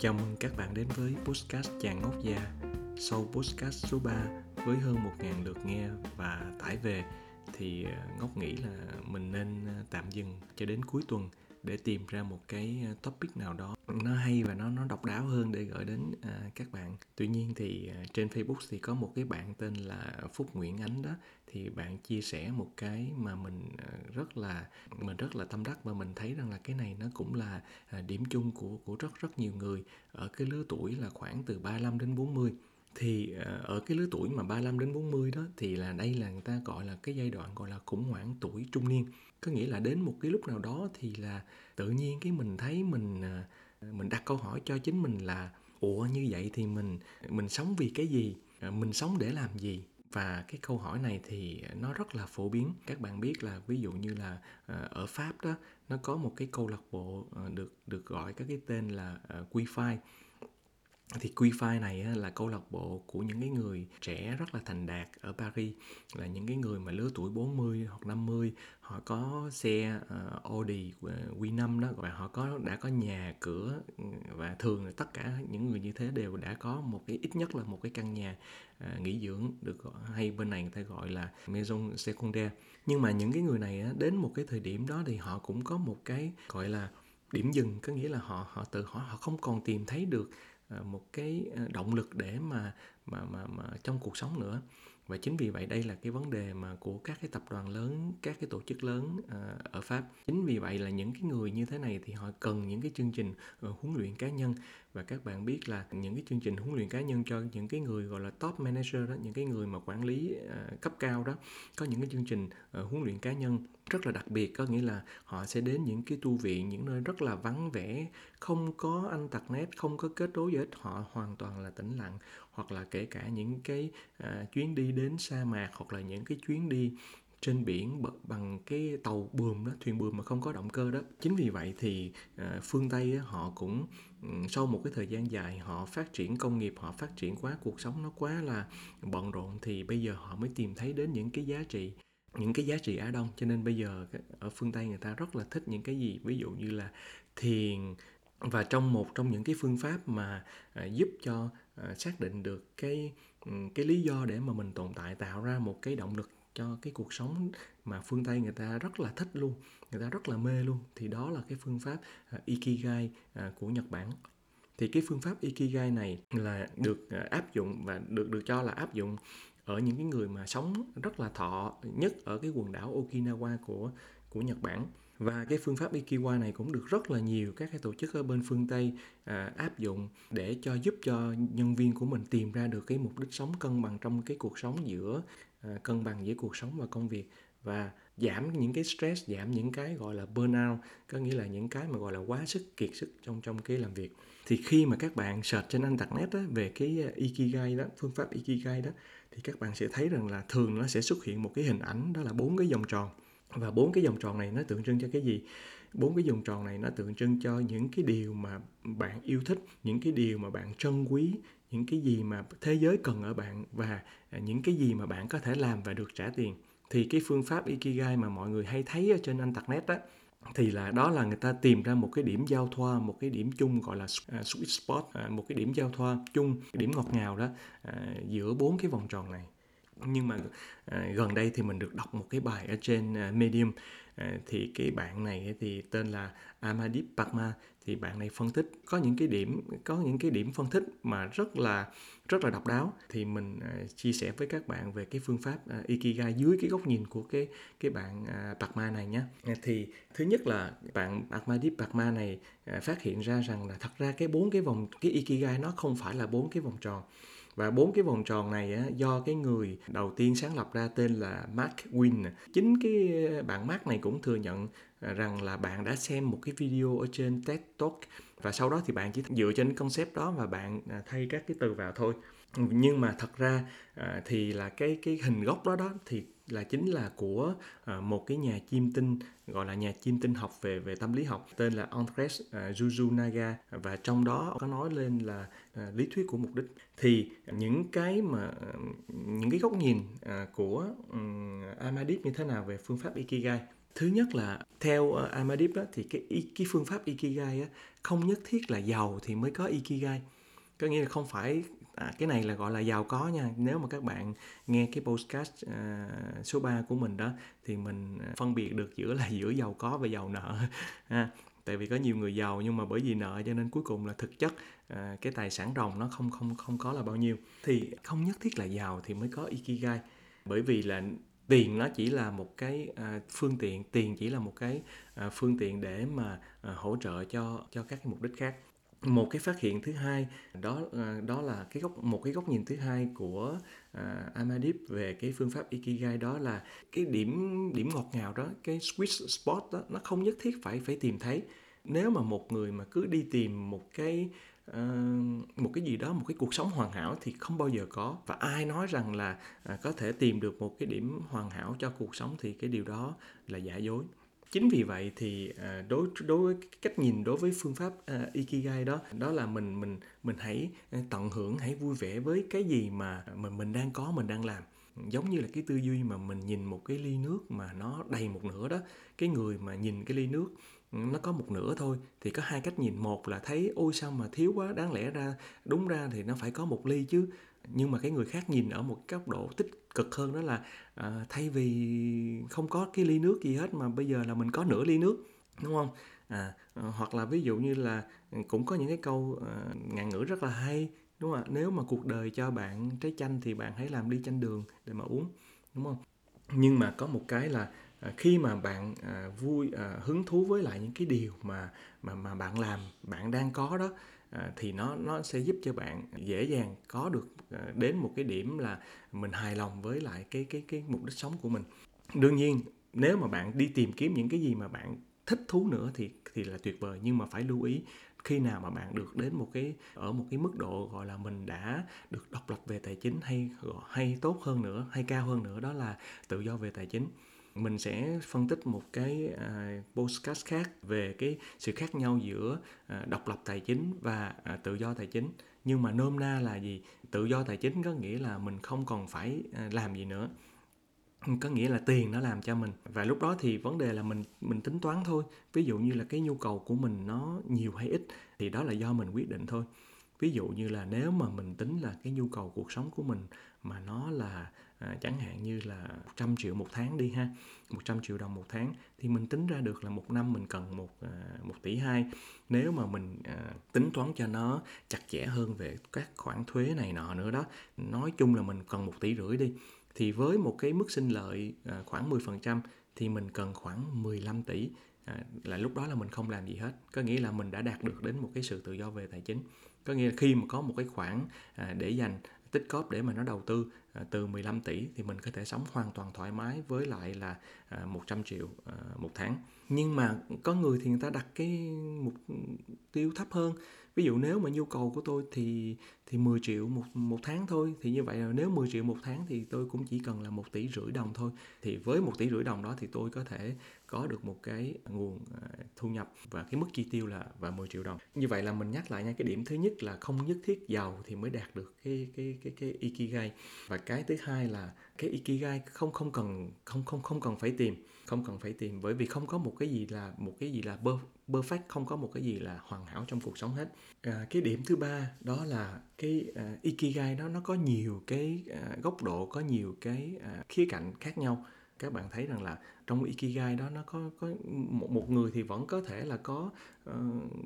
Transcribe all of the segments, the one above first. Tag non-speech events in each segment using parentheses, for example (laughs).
Chào mừng các bạn đến với podcast Chàng Ngốc Già. Sau podcast số 3 với hơn 1.000 lượt nghe và tải về, thì ờ, Ngốc nghĩ là mình nên ờ, tạm dừng cho đến cuối tuần để tìm ra một cái ờ, topic nào đó nó hay và nó nó độc đáo hơn để gửi đến à, các bạn. Tuy nhiên thì à, trên facebook thì có một cái bạn tên là phúc nguyễn ánh đó. Thì bạn chia sẻ một cái mà mình à, rất là mình rất là tâm đắc và mình thấy rằng là cái này nó cũng là à, điểm chung của của rất rất nhiều người ở cái lứa tuổi là khoảng từ 35 đến 40 thì à, ở cái lứa tuổi mà 35 đến 40 đó thì là đây là người ta gọi là cái giai đoạn gọi là khủng hoảng tuổi trung niên. Có nghĩa là đến một cái lúc nào đó thì là tự nhiên cái mình thấy mình à, mình đặt câu hỏi cho chính mình là ủa như vậy thì mình mình sống vì cái gì? Mình sống để làm gì? Và cái câu hỏi này thì nó rất là phổ biến. Các bạn biết là ví dụ như là ờ, ở pháp đó nó có một cái câu lạc bộ ờ, được được gọi các cái tên là ờ, quy uh, thì Q5 này là câu lạc bộ của những cái người trẻ rất là thành đạt ở Paris. Là những cái người mà lứa tuổi 40 hoặc 50 họ có xe uh, Audi Q5 đó và họ có đã có nhà cửa ừ, và thường là tất cả những người như thế đều đã có một cái ít nhất là một cái căn nhà uh, nghỉ dưỡng được gọi, hay bên này người ta gọi là maison secondaire. Nhưng mà những cái người này đến một cái thời điểm đó thì họ cũng có một cái gọi là điểm dừng có nghĩa là họ họ tự hỏi họ không còn tìm thấy được À, một cái à, động lực để mà mà mà mà trong cuộc sống nữa. Và chính vì vậy đây là cái vấn đề mà của các cái tập đoàn lớn, các cái tổ chức lớn à, ở pháp. Chính vì vậy là những cái người như thế này thì họ cần những cái chương trình ờ, huấn luyện cá nhân. Và các bạn biết là những cái chương trình huấn luyện cá nhân cho những cái người gọi là top manager đó, những cái người mà quản lý cấp cao đó, có những cái chương trình ờ, huấn luyện cá nhân rất là đặc biệt. Có nghĩa là họ sẽ đến những cái tu viện những nơi rất là vắng vẻ không có anh tặc nét không có kết nối với họ hoàn toàn là tĩnh lặng hoặc là kể cả những cái uh, chuyến đi đến sa mạc hoặc là những cái chuyến đi trên biển bằng cái tàu buồm đó thuyền buồm mà không có động cơ đó. Chính vì vậy thì uh, phương tây họ cũng ừ, sau một cái thời gian dài họ phát triển công nghiệp họ phát triển quá cuộc sống nó quá là bận rộn thì bây giờ họ mới tìm thấy đến những cái giá trị những cái giá trị Á Đông cho nên bây giờ ở phương Tây người ta rất là thích những cái gì? Ví dụ như là thiền. Và trong một trong những cái phương pháp mà à, giúp cho à, xác định được cái ừ, cái lý do để mà mình tồn tại tạo ra một cái động lực cho cái cuộc sống mà phương Tây người ta rất là thích luôn, người ta rất là mê luôn thì đó là cái phương pháp à, Ikigai à, của Nhật Bản. Thì cái phương pháp Ikigai này là được à, áp dụng và được được cho là áp dụng ở những cái người mà sống rất là thọ nhất ở cái quần đảo Okinawa của của Nhật Bản. Và cái phương pháp Ikigai này cũng được rất là nhiều các cái tổ chức ở bên phương Tây à, áp dụng để cho giúp cho nhân viên của mình tìm ra được cái mục đích sống cân bằng trong cái cuộc sống giữa à, cân bằng giữa cuộc sống và công việc và giảm những cái stress giảm những cái gọi là burnout có nghĩa là những cái mà gọi là quá sức kiệt sức trong trong cái làm việc. Thì khi mà các bạn search trên internet á, về cái à, ikigai đó phương pháp ikigai đó thì các bạn sẽ thấy rằng là thường nó sẽ xuất hiện một cái hình ảnh đó là bốn cái vòng tròn. Và bốn cái vòng tròn này nó tượng trưng cho cái gì? Bốn cái vòng tròn này nó tượng trưng cho những cái điều mà bạn yêu thích, những cái điều mà bạn trân quý, những cái gì mà thế giới cần ở bạn và à, những cái gì mà bạn có thể làm và được trả tiền. Thì cái phương pháp ikigai mà mọi người hay thấy ở trên internet á thì là đó là người ta tìm ra một cái điểm giao thoa, một cái điểm chung gọi là à, sweet spot à, một cái điểm giao thoa chung, điểm ngọt ngào đó à, giữa bốn cái vòng tròn này. Nhưng mà gần đây thì mình được đọc một cái bài ở trên Medium thì cái bạn này thì tên là Amadip Parma thì bạn này phân tích. Có những cái điểm có những cái điểm phân tích mà rất là rất là độc đáo. Thì mình à, chia sẻ với các bạn về cái phương pháp à, Ikigai dưới cái góc nhìn của cái cái bạn à, này nhé à, thì thứ nhất là bạn Amadip Parma này phát hiện ra rằng là thật ra cái bốn cái vòng cái Ikigai nó không phải là bốn cái vòng tròn và bốn cái vòng tròn này á, do cái người đầu tiên sáng lập ra tên là Mark Win chính cái ờ, bạn Mark này cũng thừa nhận ờ, rằng là bạn đã xem một cái video ở trên TED Talk. Và sau đó thì bạn chỉ dựa trên concept đó và bạn ờ, thay các cái từ vào thôi. Nhưng mà thật ra thì là cái cái hình gốc đó đó thì là chính là của à, một cái nhà chiêm tinh gọi là nhà chiêm tinh học về về tâm lý học tên là Andres à, uh, Jujunaga và trong đó có nói lên là à, lý thuyết của mục đích. Thì những cái mà những cái góc nhìn của um, Amadip như thế nào về phương pháp Ikigai? Thứ nhất là theo uh, Amadip đó thì cái cái phương pháp ikigai á, không nhất thiết là giàu thì mới có ikigai. Có nghĩa là không phải à, cái này là gọi là giàu có nha. Nếu mà các bạn nghe cái podcast à, số 3 của mình đó thì mình à, phân biệt được giữa là giữa giàu có và giàu nợ (laughs) à, tại vì có nhiều người giàu nhưng mà bởi vì nợ cho nên cuối cùng là thực chất à, cái tài sản ròng nó không không không có là bao nhiêu. Thì không nhất thiết là giàu thì mới có ikigai. Bởi vì là tiền nó chỉ là một cái à, phương tiện tiền chỉ là một cái à, phương tiện để mà à, hỗ trợ cho cho các cái mục đích khác một cái phát hiện thứ hai đó ờ, đó là cái góc một cái góc nhìn thứ hai của à, uh, Amadip về cái phương pháp ikigai đó là cái điểm điểm ngọt ngào đó cái sweet spot đó nó không nhất thiết phải phải tìm thấy. Nếu mà một người mà cứ đi tìm một cái uh, một cái gì đó một cái cuộc sống hoàn hảo thì không bao giờ có. Và ai nói rằng là uh, có thể tìm được một cái điểm hoàn hảo cho cuộc sống thì cái điều đó là giả dối chính vì vậy thì à, đối đối với cách nhìn đối với phương pháp uh, ikigai đó đó là mình mình mình hãy à, tận hưởng hãy vui vẻ với cái gì mà mình mình đang có mình đang làm. Giống như là cái tư duy mà mình nhìn một cái ly nước mà nó đầy một nửa đó cái người mà nhìn cái ly nước ừ, nó có một nửa thôi thì có hai cách nhìn. Một là thấy ôi sao mà thiếu quá đáng lẽ ra đúng ra thì nó phải có một ly chứ. Nhưng mà cái người khác nhìn ở một góc độ tích cực hơn đó là à, thay vì không có cái ly nước gì hết mà bây giờ là mình có nửa ly nước đúng không? À, ờ, hoặc là ví dụ như là cũng có những cái câu à, ngạn ngữ rất là hay đúng không ạ? Nếu mà cuộc đời cho bạn trái chanh thì bạn hãy làm ly chanh đường để mà uống đúng không? Nhưng mà có một cái là à, khi mà bạn à, vui à, hứng thú với lại những cái điều mà mà mà bạn làm bạn đang có đó À, thì nó nó sẽ giúp cho bạn dễ dàng có được à, đến một cái điểm là mình hài lòng với lại cái cái cái mục đích sống của mình. Đương nhiên, nếu mà bạn đi tìm kiếm những cái gì mà bạn thích thú nữa thì thì là tuyệt vời, nhưng mà phải lưu ý khi nào mà bạn được đến một cái, ở một cái mức độ gọi là mình đã được độc lập về tài chính hay hay tốt hơn nữa, hay cao hơn nữa, đó là tự do về tài chính mình sẽ phân tích một cái à, uh, podcast khác về cái sự khác nhau giữa uh, độc lập tài chính và uh, tự do tài chính. Nhưng mà nôm na là gì? Tự do tài chính có nghĩa là mình không còn phải uh, làm gì nữa. Có nghĩa là tiền nó làm cho mình. Và lúc đó thì vấn đề là mình mình tính toán thôi. Ví dụ như là cái nhu cầu của mình nó nhiều hay ít thì đó là do mình quyết định thôi. Ví dụ như là nếu mà mình tính là cái nhu cầu cuộc sống của mình mà nó là à, chẳng hạn như là 100 triệu một tháng đi ha 100 triệu đồng một tháng thì mình tính ra được là một năm mình cần một à, một tỷ hai. Nếu mà mình à, tính toán cho nó chặt chẽ hơn về các khoản thuế này nọ nữa đó nói chung là mình cần một tỷ rưỡi đi thì với một cái mức sinh lợi à, khoảng 10% thì mình cần khoảng 15 tỷ. À, là lúc đó là mình không làm gì hết có nghĩa là mình đã đạt được đến một cái sự tự do về tài chính. Có nghĩa là khi mà có một cái khoản à, để dành tích cóp để mà nó đầu tư à, từ 15 tỷ thì mình có thể sống hoàn toàn thoải mái với lại là à, 100 triệu à, một tháng. Nhưng mà có người thì người ta đặt cái mục tiêu thấp hơn ví dụ nếu mà nhu cầu của tôi thì thì 10 triệu một một tháng thôi, thì như vậy là nếu 10 triệu một tháng thì tôi cũng chỉ cần là một tỷ rưỡi đồng thôi. Thì với một tỷ rưỡi đồng đó thì tôi có thể có được một cái nguồn à, thu nhập và cái mức chi tiêu là và 10 triệu đồng. Như vậy là mình nhắc lại nha, cái điểm thứ nhất là không nhất thiết giàu thì mới đạt được cái cái cái cái ikigai. Và cái thứ hai là cái ikigai không không cần không không không cần phải tìm không cần phải tìm. Bởi vì không có một cái gì là một cái gì là perfect không có một cái gì là hoàn hảo trong cuộc sống hết. À, cái điểm thứ ba đó là cái uh, ikigai đó nó có nhiều cái uh, góc độ có nhiều cái uh, khía cạnh khác nhau các bạn thấy rằng là trong ikigai đó nó có có một một người thì vẫn có thể là có uh,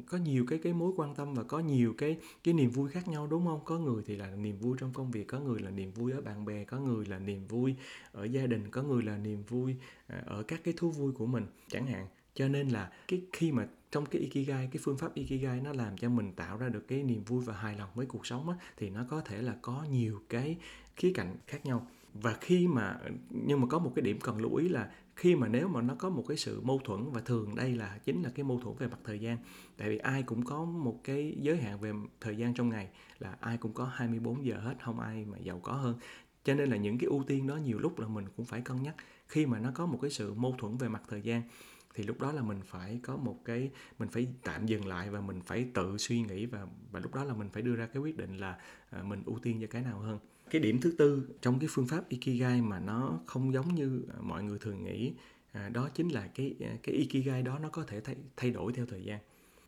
có nhiều cái cái mối quan tâm và có nhiều cái cái niềm vui khác nhau đúng không? Có người thì là niềm vui trong công việc có người là niềm vui ở bạn bè có người là niềm vui ở gia đình có người là niềm vui ờ, ở các cái thú vui của mình chẳng hạn. Cho nên là cái khi mà trong cái ikigai cái phương pháp ikigai nó làm cho mình tạo ra được cái niềm vui và hài lòng với cuộc sống á, thì nó có thể là có nhiều cái khía cạnh khác nhau và khi mà, nhưng mà có một cái điểm cần lưu ý là khi mà nếu mà nó có một cái sự mâu thuẫn và thường đây là chính là cái mâu thuẫn về mặt thời gian, tại vì ai cũng có một cái giới hạn về thời gian trong ngày là ai cũng có 24 giờ hết, không ai mà giàu có hơn. Cho nên là những cái ưu tiên đó nhiều lúc là mình cũng phải cân nhắc. Khi mà nó có một cái sự mâu thuẫn về mặt thời gian thì lúc đó là mình phải có một cái, mình phải tạm dừng lại và mình phải tự suy nghĩ và và lúc đó là mình phải đưa ra cái quyết định là à, mình ưu tiên cho cái nào hơn cái điểm thứ tư trong cái phương pháp ikigai mà nó không giống như à, mọi người thường nghĩ à, đó chính là cái à, cái ikigai đó nó có thể thay, thay đổi theo thời gian.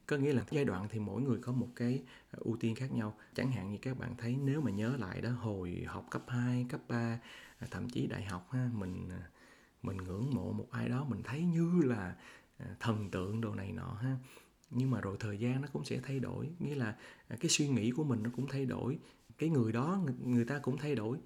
Có nghĩa là giai đoạn thì mỗi người có một cái à, ưu tiên khác nhau. Chẳng hạn như các bạn thấy nếu mà nhớ lại đó hồi học cấp 2, cấp 3 thậm chí đại học ha mình mình ngưỡng mộ một ai đó mình thấy như là thần tượng đồ này nọ ha. Nhưng mà rồi thời gian nó cũng sẽ thay đổi. Nghĩa là cái suy nghĩ của mình nó cũng thay đổi cái người đó người ta cũng thay đổi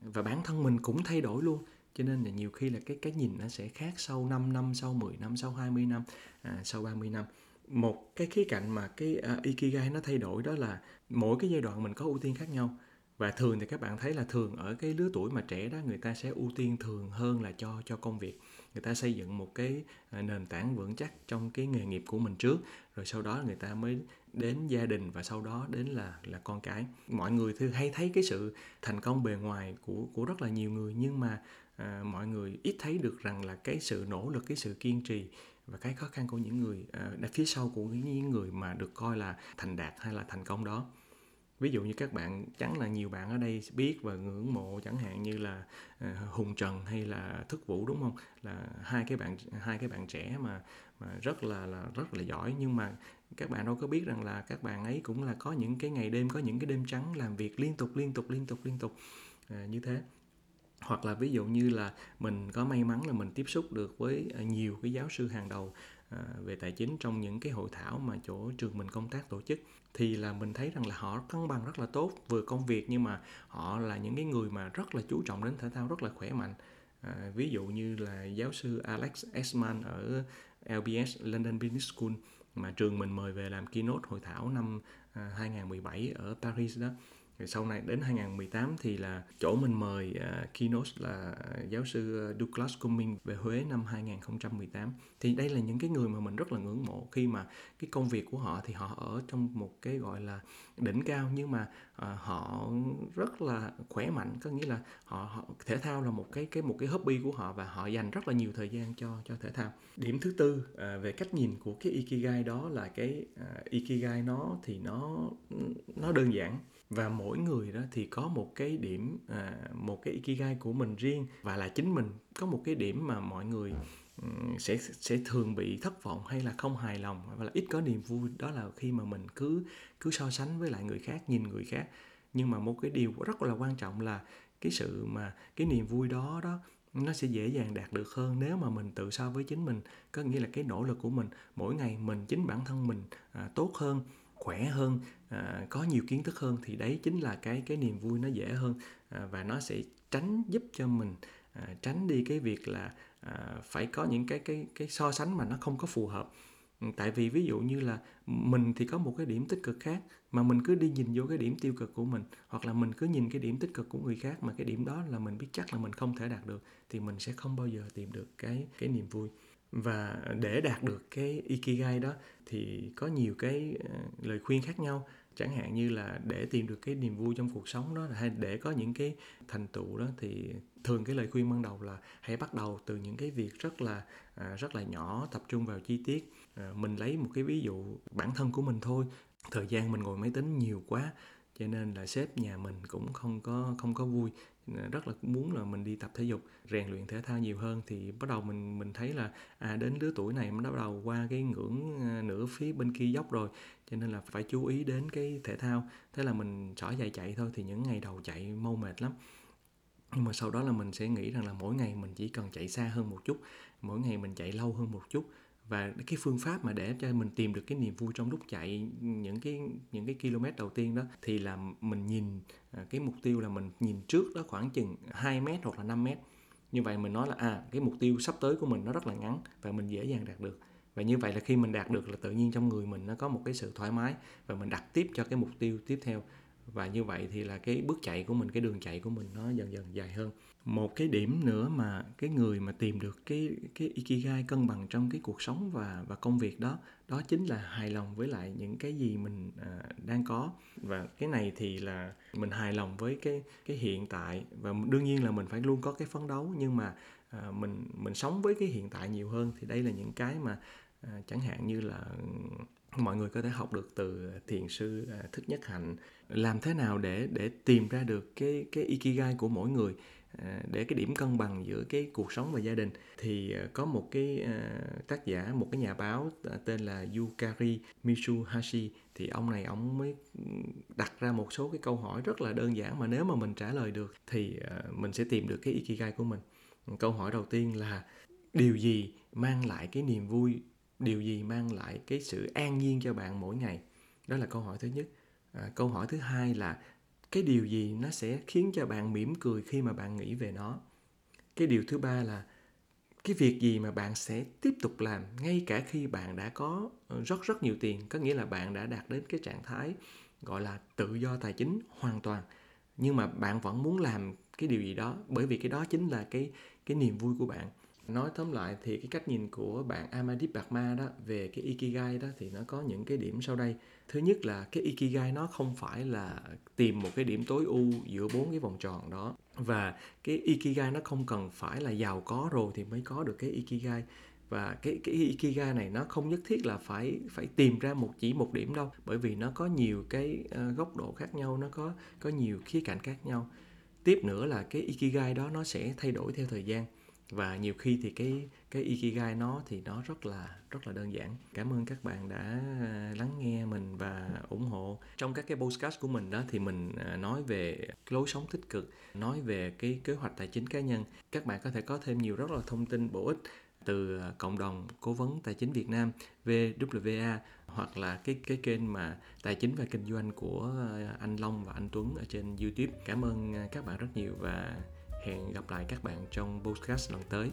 và bản thân mình cũng thay đổi luôn cho nên là nhiều khi là cái cái nhìn nó sẽ khác sau 5 năm, sau 10 năm, sau 20 năm, à, sau 30 năm. Một cái khía cạnh mà cái uh, Ikigai nó thay đổi đó là mỗi cái giai đoạn mình có ưu tiên khác nhau. Và thường thì các bạn thấy là thường ở cái lứa tuổi mà trẻ đó người ta sẽ ưu tiên thường hơn là cho cho công việc. Người ta xây dựng một cái à, nền tảng vững chắc trong cái nghề nghiệp của mình trước, rồi sau đó người ta mới đến gia đình và sau đó đến là là con cái. Mọi người thì hay thấy cái sự thành công bề ngoài của của rất là nhiều người nhưng mà à, mọi người ít thấy được rằng là cái sự nỗ lực cái sự kiên trì và cái khó khăn của những người à, phía sau của những người mà được coi là thành đạt hay là thành công đó ví dụ như các bạn chắn là nhiều bạn ở đây biết và ngưỡng mộ chẳng hạn như là uh, hùng trần hay là thức vũ đúng không? Là hai cái bạn hai cái bạn trẻ mà mà rất là là rất là giỏi. Nhưng mà các bạn đâu có biết rằng là các bạn ấy cũng là có những cái ngày đêm có những cái đêm trắng làm việc liên tục liên tục liên tục liên tục uh, như thế. Hoặc là ví dụ như là mình có may mắn là mình tiếp xúc được với à, nhiều cái giáo sư hàng đầu. À, về tài chính trong những cái hội thảo mà chỗ trường mình công tác tổ chức thì là mình thấy rằng là họ cân bằng rất là tốt vừa công việc nhưng mà họ là những cái người mà rất là chú trọng đến thể thao rất là khỏe mạnh. À, ví dụ như là giáo sư Alex Esman ở LBS London Business School mà trường mình mời về làm keynote hội thảo năm à, 2017 ở Paris đó rồi sau này đến 2018 thì là chỗ mình mời uh, keynote là giáo sư Douglas Cumming về Huế năm 2018 thì đây là những cái người mà mình rất là ngưỡng mộ. Khi mà cái công việc của họ thì họ ở trong một cái gọi là đỉnh cao nhưng mà uh, họ rất là khỏe mạnh. Có nghĩa là họ, họ thể thao là một cái cái một cái hobby của họ và họ dành rất là nhiều thời gian cho cho thể thao. Điểm thứ tư uh, về cách nhìn của cái ikigai đó là cái uh, ikigai nó thì nó nó đơn giản và mỗi người đó thì có một cái điểm à, một cái ikigai của mình riêng. Và là chính mình có một cái điểm mà mọi người ừ, sẽ sẽ thường bị thất vọng hay là không hài lòng và là ít có niềm vui. Đó là khi mà mình cứ cứ so sánh với lại người khác nhìn người khác. Nhưng mà một cái điều rất là quan trọng là cái sự mà cái niềm vui đó đó nó sẽ dễ dàng đạt được hơn nếu mà mình tự so với chính mình. Có nghĩa là cái nỗ lực của mình mỗi ngày mình chính bản thân mình à, tốt hơn khỏe hơn à, có nhiều kiến thức hơn thì đấy chính là cái cái niềm vui nó dễ hơn à, và nó sẽ tránh giúp cho mình à, tránh đi cái việc là à, phải có những cái cái cái so sánh mà nó không có phù hợp. Ừ, tại vì ví dụ như là mình thì có một cái điểm tích cực khác mà mình cứ đi nhìn vô cái điểm tiêu cực của mình hoặc là mình cứ nhìn cái điểm tích cực của người khác mà cái điểm đó là mình biết chắc là mình không thể đạt được thì mình sẽ không bao giờ tìm được cái cái niềm vui và để đạt được cái ikigai đó thì có nhiều cái ờ, lời khuyên khác nhau. Chẳng hạn như là để tìm được cái niềm vui trong cuộc sống đó, hay để có những cái thành tựu đó thì thường cái lời khuyên ban đầu là hãy bắt đầu từ những cái việc rất là à, rất là nhỏ, tập trung vào chi tiết. Ờ, mình lấy một cái ví dụ bản thân của mình thôi. Thời gian mình ngồi máy tính nhiều quá, cho nên là sếp nhà mình cũng không có không có vui rất là muốn là mình đi tập thể dục, rèn luyện thể thao nhiều hơn, thì bắt đầu mình mình thấy là à đến lứa tuổi này nó bắt đầu qua cái ngưỡng à, nửa phía bên kia dốc rồi, cho nên là phải chú ý đến cái thể thao. Thế là mình xỏ dài chạy thôi, thì những ngày đầu chạy mau mệt lắm. Nhưng mà sau đó là mình sẽ nghĩ rằng là mỗi ngày mình chỉ cần chạy xa hơn một chút, mỗi ngày mình chạy lâu hơn một chút và cái phương pháp mà để cho mình tìm được cái niềm vui trong lúc chạy những cái những cái km đầu tiên đó, thì là mình nhìn à, cái mục tiêu là mình nhìn trước đó khoảng chừng 2 mét hoặc là 5 mét. Như vậy mình nói là à cái mục tiêu sắp tới của mình nó rất là ngắn và mình dễ dàng đạt được. Và như vậy là khi mình đạt được là tự nhiên trong người mình nó có một cái sự thoải mái và mình đặt tiếp cho cái mục tiêu tiếp theo và như vậy thì là cái bước chạy của mình cái đường chạy của mình nó dần dần dài hơn. Một cái điểm nữa mà cái người mà tìm được cái cái ikigai cân bằng trong cái cuộc sống và và công việc đó đó chính là hài lòng với lại những cái gì mình à, đang có. Và cái này thì là mình hài lòng với cái cái hiện tại. Và đương nhiên là mình phải luôn có cái phấn đấu nhưng mà à, mình mình sống với cái hiện tại nhiều hơn. Thì đây là những cái mà à, chẳng hạn như là mọi người có thể học được từ à, thiền sư à, thích nhất hạnh. Làm thế nào để để tìm ra được cái cái ikigai của mỗi người à, để cái điểm cân bằng giữa cái cuộc sống và gia đình? Thì có một cái tác giả, một cái nhà báo tên là Yukari Mitsuhashi. Thì ông này ông mới đặt ra một số cái câu hỏi rất là đơn giản mà nếu mà mình trả lời được thì mình sẽ tìm được cái ikigai của mình. Câu hỏi đầu tiên là, điều gì mang lại cái niềm vui điều gì mang lại cái sự an nhiên cho bạn mỗi ngày? Đó là câu hỏi thứ nhất. À, câu hỏi thứ hai là cái điều gì nó sẽ khiến cho bạn mỉm cười khi mà bạn nghĩ về nó? Cái điều thứ ba là cái việc gì mà bạn sẽ tiếp tục làm ngay cả khi bạn đã có ờ, rất rất nhiều tiền? Có nghĩa là bạn đã đạt đến cái trạng thái gọi là tự do tài chính hoàn toàn nhưng mà bạn vẫn muốn làm cái điều gì đó bởi vì cái đó chính là cái cái niềm vui của bạn nói tóm lại thì cái cách nhìn của bạn Amadip Bạc đó về cái Ikigai đó thì nó có những cái điểm sau đây. Thứ nhất là cái Ikigai nó không phải là tìm một cái điểm tối ưu giữa bốn cái vòng tròn đó. Và cái Ikigai nó không cần phải là giàu có rồi thì mới có được cái Ikigai. Và cái cái ikigai này nó không nhất thiết là phải phải tìm ra một chỉ một điểm đâu bởi vì nó có nhiều cái uh, góc độ khác nhau nó có có nhiều khía cạnh khác nhau. Tiếp nữa là cái ikigai đó nó sẽ thay đổi theo thời gian và nhiều khi thì cái cái ikigai nó thì nó rất là rất là đơn giản. Cảm ơn các bạn đã à, lắng nghe mình và ủng hộ. Trong các cái podcast của mình đó thì mình à, nói về lối sống tích cực, nói về cái kế hoạch tài chính cá nhân. Các bạn có thể có thêm nhiều rất là thông tin bổ ích từ à, cộng đồng cố vấn tài chính Việt Nam VWA hoặc là cái cái kênh mà tài chính và kinh doanh của anh Long và anh Tuấn ở trên YouTube. Cảm ơn các bạn rất nhiều và hẹn gặp lại các bạn trong podcast lần tới.